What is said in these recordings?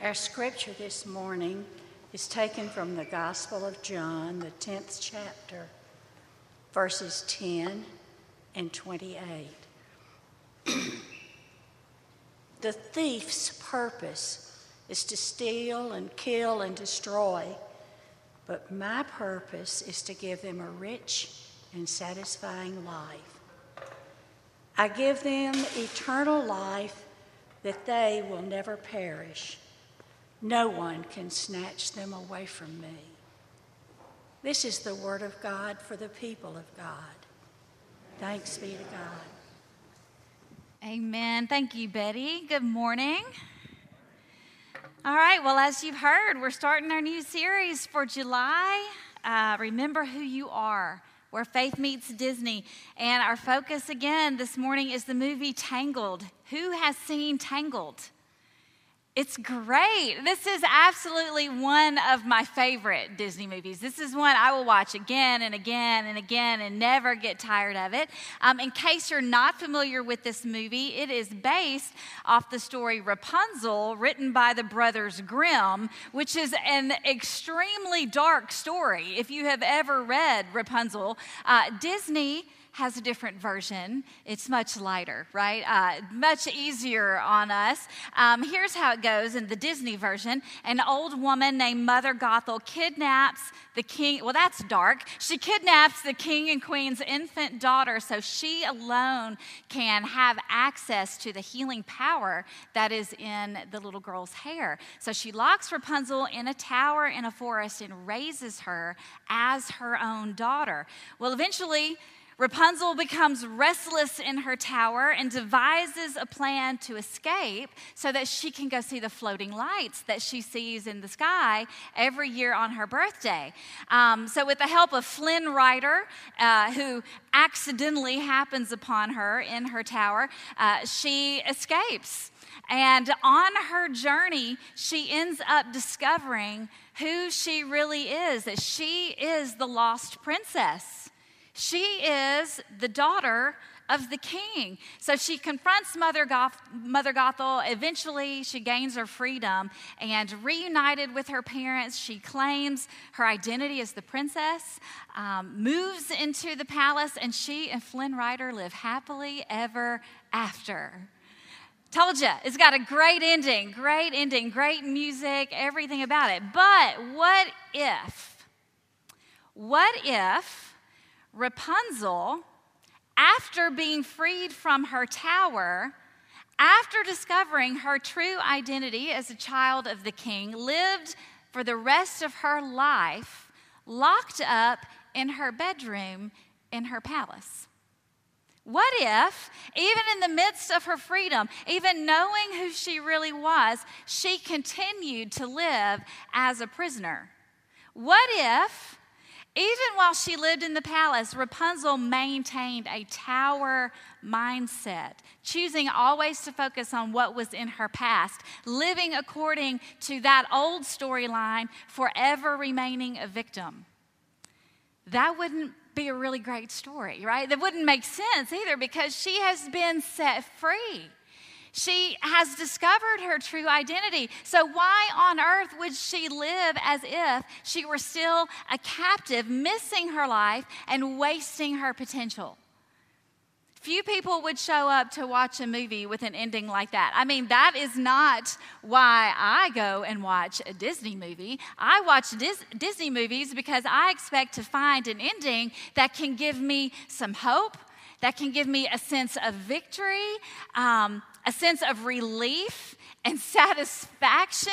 Our scripture this morning is taken from the Gospel of John, the 10th chapter, verses 10 and 28. the thief's purpose is to steal and kill and destroy, but my purpose is to give them a rich and satisfying life. I give them eternal life that they will never perish no one can snatch them away from me. This is the word of God for the people of God. Thanks be to God. Amen. Thank you, Betty. Good morning. All right, well, as you've heard, we're starting our new series for July. Uh, Remember who you are, where faith meets Disney. And our focus again this morning is the movie Tangled. Who has seen Tangled? It's great. This is absolutely one of my favorite Disney movies. This is one I will watch again and again and again and never get tired of it. Um, in case you're not familiar with this movie, it is based off the story Rapunzel, written by the brothers Grimm, which is an extremely dark story. If you have ever read Rapunzel, uh, Disney has a different version. It's much lighter, right? Uh, much easier on us. Um, here's how it goes in the Disney version An old woman named Mother Gothel kidnaps the king. Well, that's dark. She kidnaps the king and queen's infant daughter so she alone can have access to the healing power that is in the little girl's hair. So she locks Rapunzel in a tower in a forest and raises her as her own daughter. Well, eventually, Rapunzel becomes restless in her tower and devises a plan to escape so that she can go see the floating lights that she sees in the sky every year on her birthday. Um, so, with the help of Flynn Rider, uh, who accidentally happens upon her in her tower, uh, she escapes. And on her journey, she ends up discovering who she really is, that she is the lost princess. She is the daughter of the king. So she confronts Mother, Goth- Mother Gothel. Eventually, she gains her freedom and reunited with her parents. She claims her identity as the princess, um, moves into the palace, and she and Flynn Rider live happily ever after. Told you, it's got a great ending, great ending, great music, everything about it. But what if? What if? Rapunzel, after being freed from her tower, after discovering her true identity as a child of the king, lived for the rest of her life locked up in her bedroom in her palace. What if, even in the midst of her freedom, even knowing who she really was, she continued to live as a prisoner? What if, even while she lived in the palace, Rapunzel maintained a tower mindset, choosing always to focus on what was in her past, living according to that old storyline, forever remaining a victim. That wouldn't be a really great story, right? That wouldn't make sense either because she has been set free. She has discovered her true identity. So, why on earth would she live as if she were still a captive, missing her life and wasting her potential? Few people would show up to watch a movie with an ending like that. I mean, that is not why I go and watch a Disney movie. I watch Dis- Disney movies because I expect to find an ending that can give me some hope, that can give me a sense of victory, um, a sense of relief and satisfaction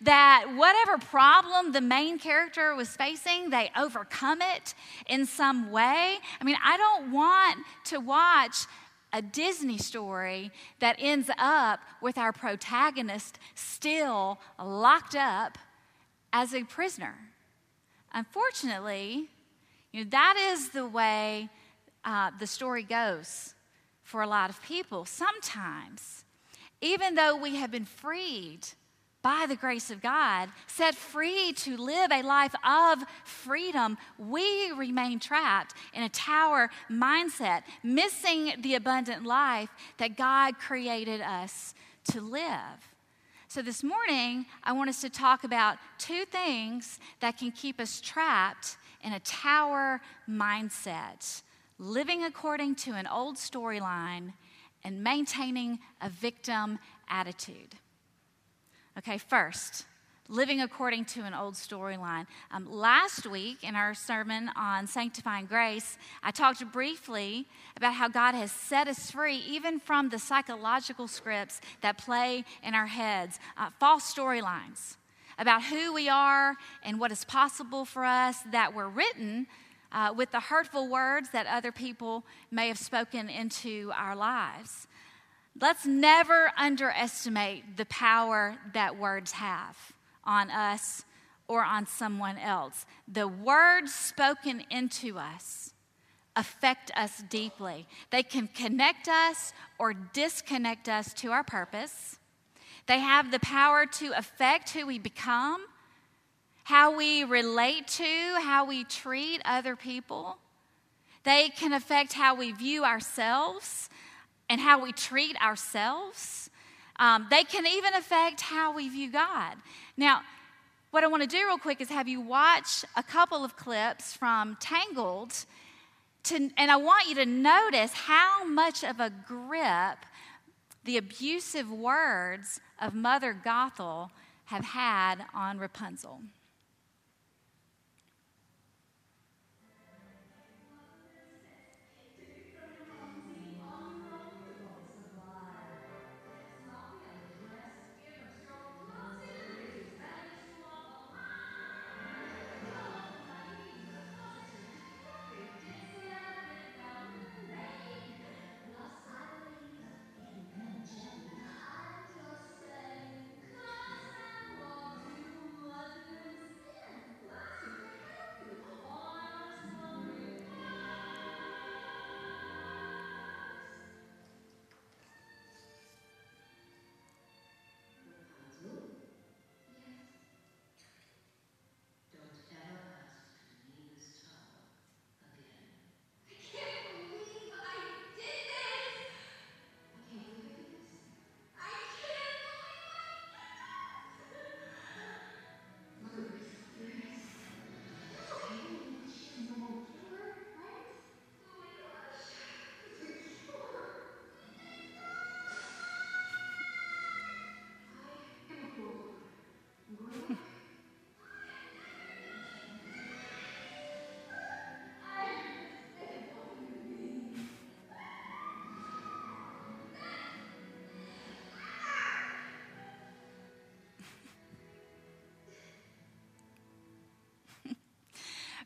that whatever problem the main character was facing, they overcome it in some way. I mean, I don't want to watch a Disney story that ends up with our protagonist still locked up as a prisoner. Unfortunately, you know, that is the way uh, the story goes for a lot of people. Sometimes, even though we have been freed by the grace of God, set free to live a life of freedom, we remain trapped in a tower mindset, missing the abundant life that God created us to live. So, this morning, I want us to talk about two things that can keep us trapped in a tower mindset living according to an old storyline and maintaining a victim attitude. Okay, first, living according to an old storyline. Um, last week in our sermon on sanctifying grace, I talked briefly about how God has set us free even from the psychological scripts that play in our heads, uh, false storylines about who we are and what is possible for us that were written uh, with the hurtful words that other people may have spoken into our lives. Let's never underestimate the power that words have on us or on someone else. The words spoken into us affect us deeply. They can connect us or disconnect us to our purpose. They have the power to affect who we become, how we relate to, how we treat other people. They can affect how we view ourselves and how we treat ourselves. Um, they can even affect how we view God. Now, what I want to do real quick is have you watch a couple of clips from Tangled, to, and I want you to notice how much of a grip the abusive words of Mother Gothel have had on Rapunzel.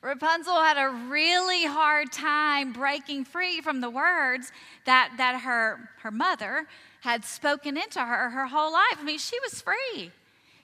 Rapunzel had a really hard time breaking free from the words that, that her, her mother had spoken into her her whole life. I mean, she was free.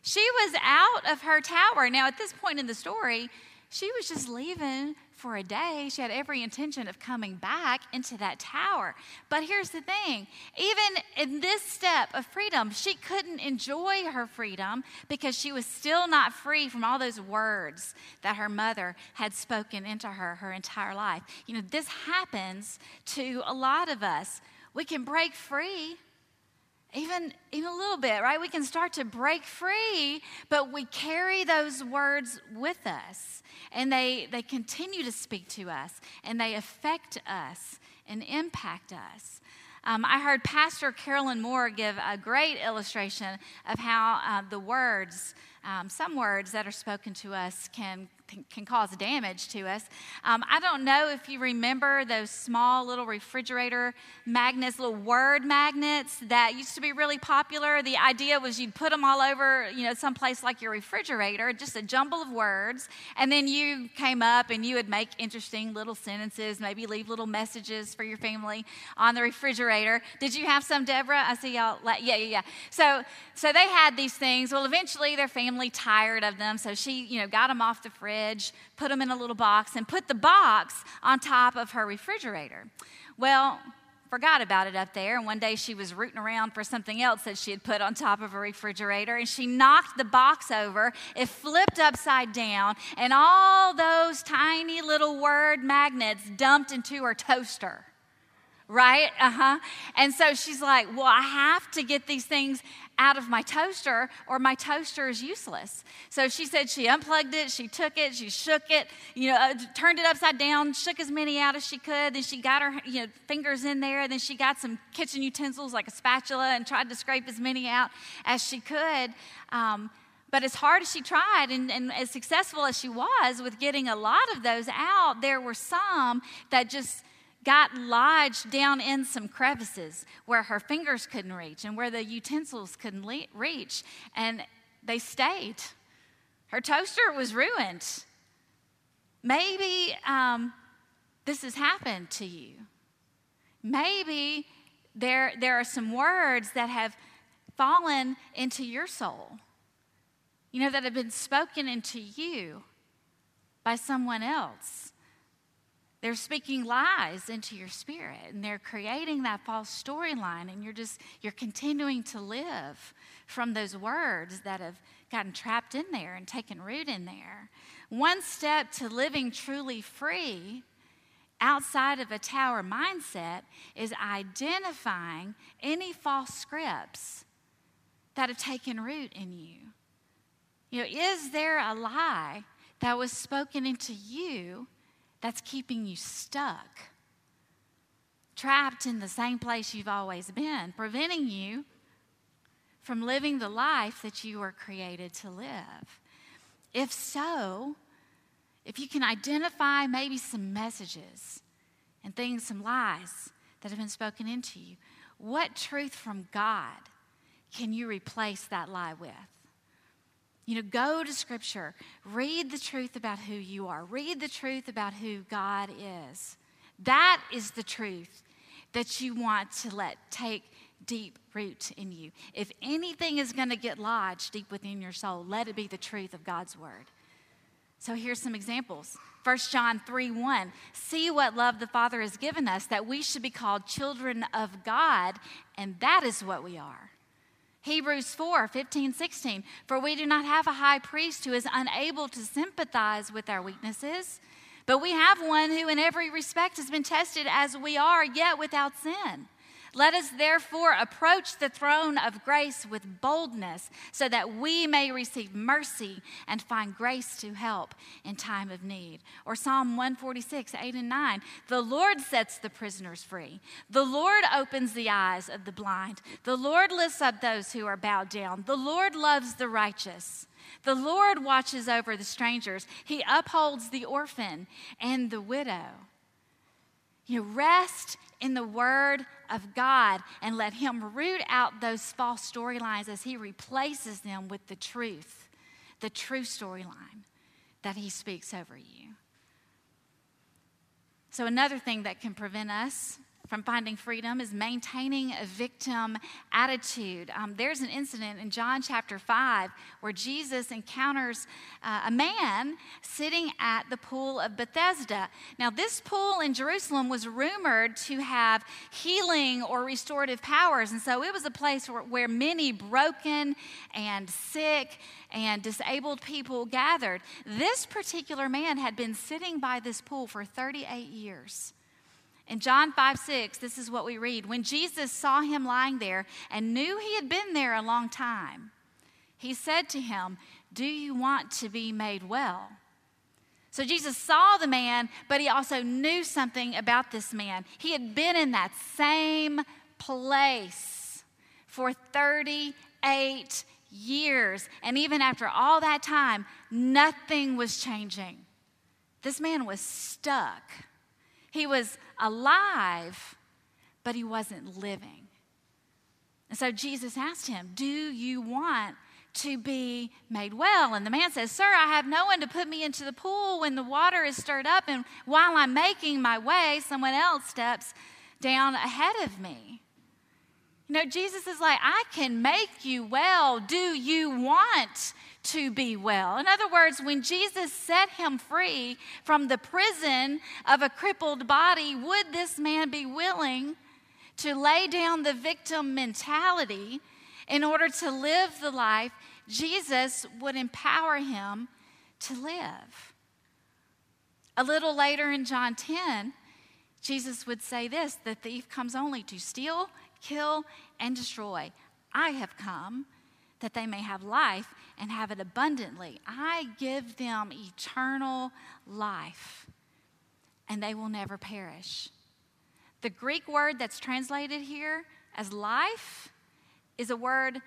She was out of her tower. Now, at this point in the story, she was just leaving for a day. She had every intention of coming back into that tower. But here's the thing even in this step of freedom, she couldn't enjoy her freedom because she was still not free from all those words that her mother had spoken into her her entire life. You know, this happens to a lot of us. We can break free even even a little bit right? We can start to break free but we carry those words with us and they they continue to speak to us and they affect us and impact us. Um, I heard Pastor Carolyn Moore give a great illustration of how uh, the words, um, some words that are spoken to us, can can cause damage to us. Um, I don't know if you remember those small little refrigerator magnets, little word magnets that used to be really popular. The idea was you'd put them all over, you know, someplace like your refrigerator, just a jumble of words, and then you came up and you would make interesting little sentences, maybe leave little messages for your family on the refrigerator. Did you have some, Deborah? I see y'all. Yeah, yeah, yeah. So, so they had these things. Well, eventually their family tired of them, so she, you know, got them off the fridge fridge, put them in a little box, and put the box on top of her refrigerator. Well, forgot about it up there. And one day she was rooting around for something else that she had put on top of her refrigerator. And she knocked the box over. It flipped upside down. And all those tiny little word magnets dumped into her toaster right? Uh huh. And so she's like, Well, I have to get these things out of my toaster or my toaster is useless. So she said she unplugged it, she took it, she shook it, you know, uh, turned it upside down, shook as many out as she could. Then she got her you know, fingers in there. Then she got some kitchen utensils like a spatula and tried to scrape as many out as she could. Um, but as hard as she tried and, and, as successful as she was with getting a lot of those out, there were some that just got lodged down in some crevices where her fingers couldn't reach and where the utensils couldn't le- reach, and they stayed. Her toaster was ruined. Maybe um, this has happened to you. Maybe there, there are some words that have fallen into your soul, you know, that have been spoken into you by someone else. They're speaking lies into your spirit and they're creating that false storyline and you're just you're continuing to live from those words that have gotten trapped in there and taken root in there. One step to living truly free outside of a tower mindset is identifying any false scripts that have taken root in you. You know, is there a lie that was spoken into you that's keeping you stuck, trapped in the same place you've always been, preventing you from living the life that you were created to live? If so, if you can identify maybe some messages and things, some lies that have been spoken into you, what truth from God can you replace that lie with? You know, go to Scripture, read the truth about who you are, read the truth about who God is. That is the truth that you want to let take deep root in you. If anything is going to get lodged deep within your soul, let it be the truth of God's word. So here's some examples. 1 John 3 1. See what love the Father has given us, that we should be called children of God, and that is what we are. Hebrews 4 15, 16. For we do not have a high priest who is unable to sympathize with our weaknesses, but we have one who in every respect has been tested as we are, yet without sin. Let us therefore approach the throne of grace with boldness so that we may receive mercy and find grace to help in time of need. Or Psalm 146, 8 and 9. The Lord sets the prisoners free. The Lord opens the eyes of the blind. The Lord lifts up those who are bowed down. The Lord loves the righteous. The Lord watches over the strangers. He upholds the orphan and the widow. You rest in the Word of God and let Him root out those false storylines as He replaces them with the truth, the true storyline that He speaks over you. So, another thing that can prevent us from finding freedom is maintaining a victim attitude. Um, there's an incident in John chapter 5 where Jesus encounters uh, a man sitting at the pool of Bethesda. Now, this pool in Jerusalem was rumored to have healing or restorative powers, and so it was a place where, where many broken and sick and disabled people gathered. This particular man had been sitting by this pool for 38 years. In John 5 6, this is what we read. When Jesus saw him lying there and knew he had been there a long time, he said to him, Do you want to be made well? So Jesus saw the man, but he also knew something about this man. He had been in that same place for 38 years. And even after all that time, nothing was changing. This man was stuck. He was alive, but he wasn't living. And so Jesus asked him, Do you want to be made well? And the man says, Sir, I have no one to put me into the pool when the water is stirred up, and while I'm making my way, someone else steps down ahead of me. You know, Jesus is like, I can make you well. Do you want to be well. In other words, when Jesus set him free from the prison of a crippled body, would this man be willing to lay down the victim mentality in order to live the life Jesus would empower him to live? A little later in John 10, Jesus would say this the thief comes only to steal, kill, and destroy. I have come that they may have life and have it abundantly. I give them eternal life, and they will never perish. The Greek word that's translated here as life is a word,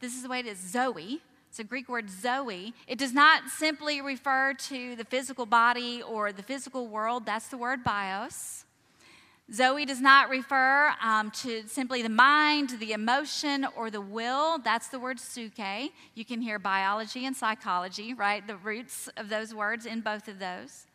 this is the way it is Zoe. It's a Greek word Zoe. It does not simply refer to the physical body or the physical world, that's the word bios. Zoe does not refer um, to simply the mind, the emotion, or the will. That's the word suke. You can hear biology and psychology, right? The roots of those words in both of those.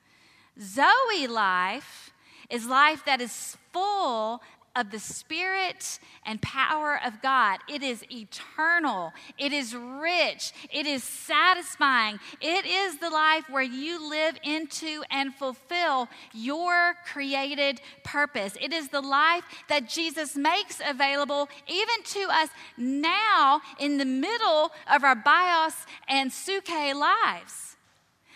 Zoe life is life that is full of the Spirit and power of God. It is eternal, it is rich, it is satisfying. It is the life where you live into and fulfill your created purpose. It is the life that Jesus makes available even to us now in the middle of our bios and suke lives.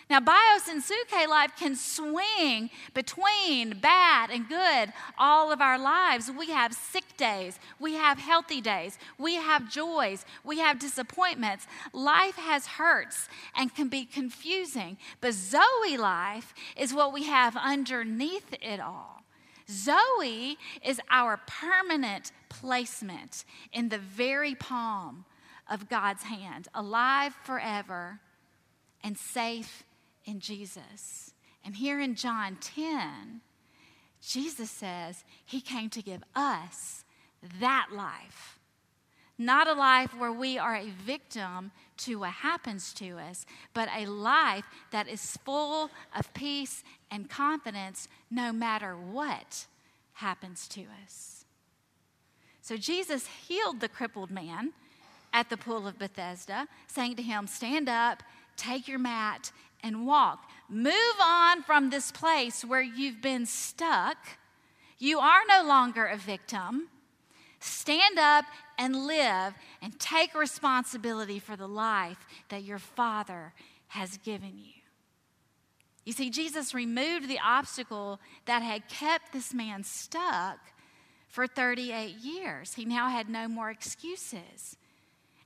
Now, bios and suke life can swing between bad and good all of our lives. We have sick days, we have healthy days, we have joys, we have disappointments. Life has hurts and can be confusing, but Zoe life is what we have underneath it all. Zoe is our permanent placement in the very palm of God's hand, alive forever and safe in Jesus. And here in John 10, Jesus says he came to give us that life. Not a life where we are a victim to what happens to us, but a life that is full of peace and confidence no matter what happens to us. So Jesus healed the crippled man at the pool of Bethesda, saying to him, Stand up, take your mat, and walk. Move on from this place where you've been stuck. You are no longer a victim. Stand up and live and take responsibility for the life that your Father has given you. You see, Jesus removed the obstacle that had kept this man stuck for 38 years. He now had no more excuses.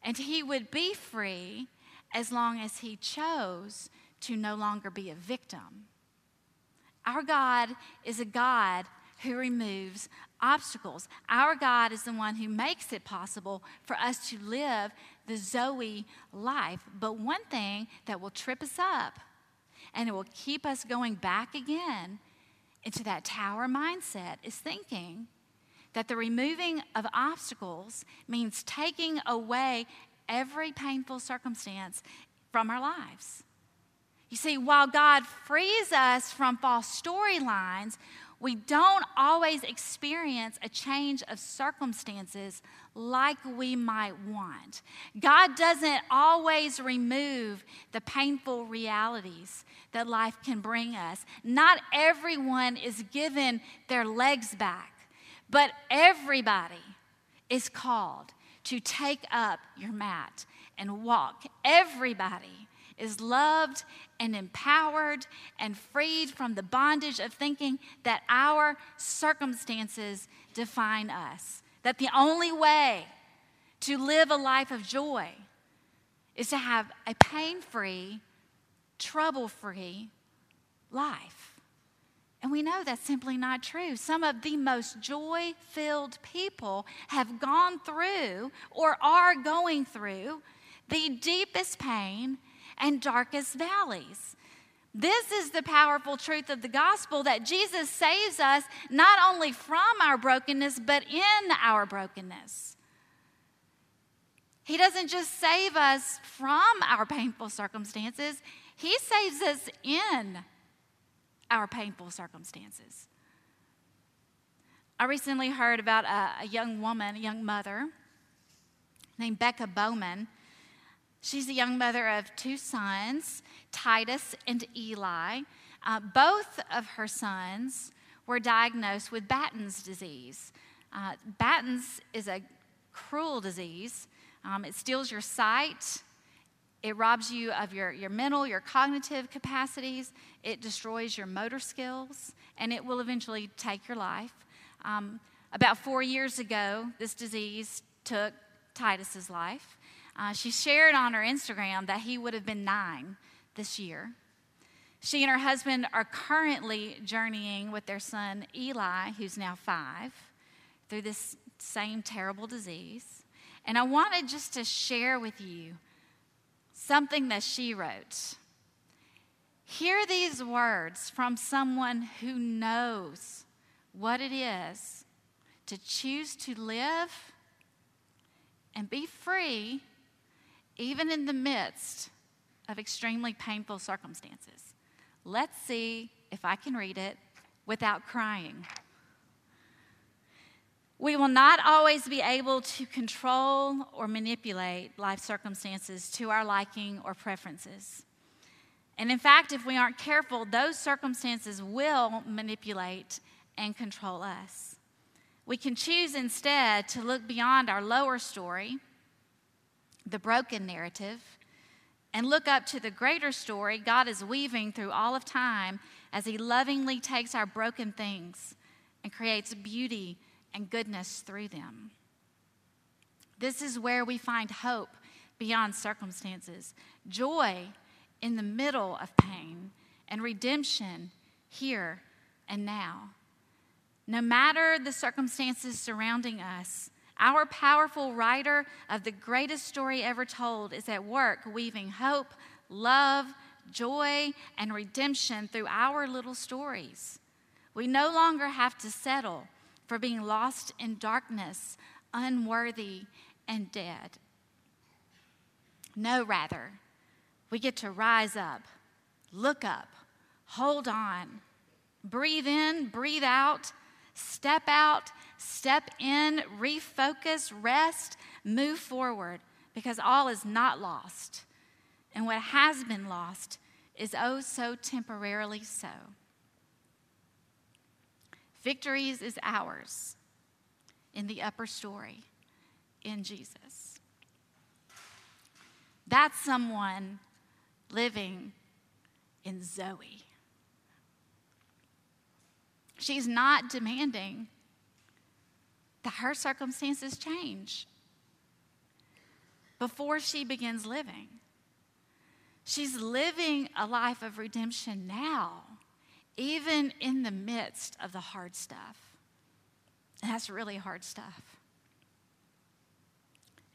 And he would be free as long as he chose to no longer be a victim. Our God is a God who removes obstacles. Our God is the one who makes it possible for us to live the Zoe life. But one thing that will trip us up and it will keep us going back again into that tower mindset is thinking that the removing of obstacles means taking away every painful circumstance from our lives. You see, while God frees us from false storylines, we don't always experience a change of circumstances like we might want. God doesn't always remove the painful realities that life can bring us. Not everyone is given their legs back, but everybody is called to take up your mat and walk. Everybody is loved and empowered and freed from the bondage of thinking that our circumstances define us. That the only way to live a life of joy is to have a pain free, trouble free life. And we know that's simply not true. Some of the most joy filled people have gone through or are going through the deepest pain and darkest valleys. This is the powerful truth of the gospel that Jesus saves us not only from our brokenness, but in our brokenness. He doesn't just save us from our painful circumstances, He saves us in our painful circumstances. I recently heard about a, a young woman, a young mother named Becca Bowman She's a young mother of two sons, Titus and Eli. Uh, both of her sons were diagnosed with Batten's disease. Uh, Batten's is a cruel disease. Um, it steals your sight, It robs you of your, your mental, your cognitive capacities. It destroys your motor skills, and it will eventually take your life. Um, about four years ago, this disease took Titus's life. Uh, she shared on her Instagram that he would have been nine this year. She and her husband are currently journeying with their son Eli, who's now five, through this same terrible disease. And I wanted just to share with you something that she wrote. Hear these words from someone who knows what it is to choose to live and be free, even in the midst of extremely painful circumstances. Let's see if I can read it without crying. We will not always be able to control or manipulate life circumstances to our liking or preferences. And in fact, if we aren't careful, those circumstances will manipulate and control us. We can choose instead to look beyond our lower story, the broken narrative, and look up to the greater story God is weaving through all of time as He lovingly takes our broken things and creates beauty and goodness through them. This is where we find hope beyond circumstances, joy in the middle of pain, and redemption here and now. No matter the circumstances surrounding us, our powerful writer of the greatest story ever told is at work weaving hope, love, joy, and redemption through our little stories. We no longer have to settle for being lost in darkness, unworthy, and dead. No, rather, we get to rise up, look up, hold on, breathe in, breathe out, step out, step in, refocus, rest, move forward, because all is not lost. And what has been lost is oh so temporarily so. Victories is ours in the upper story in Jesus. That's someone living in Zoe. She's not demanding that her circumstances change before she begins living. She's living a life of redemption now, even in the midst of the hard stuff. And that's really hard stuff.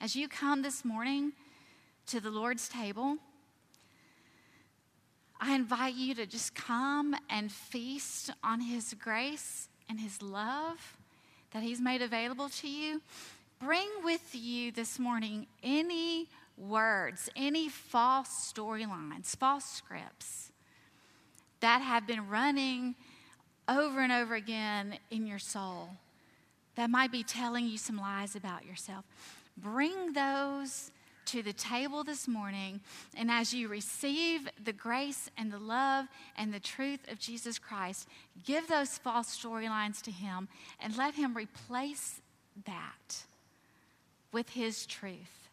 As you come this morning to the Lord's table, I invite you to just come and feast on His grace and His love that He's made available to you. Bring with you this morning any words, any false storylines, false scripts that have been running over and over again in your soul that might be telling you some lies about yourself. Bring those to the table this morning, and as you receive the grace and the love and the truth of Jesus Christ, give those false storylines to Him and let Him replace that with His truth.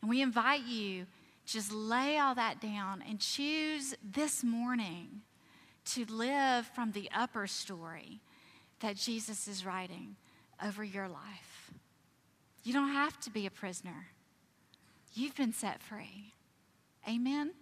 And we invite you just lay all that down and choose this morning to live from the upper story that Jesus is writing over your life. You don't have to be a prisoner. You've been set free. Amen.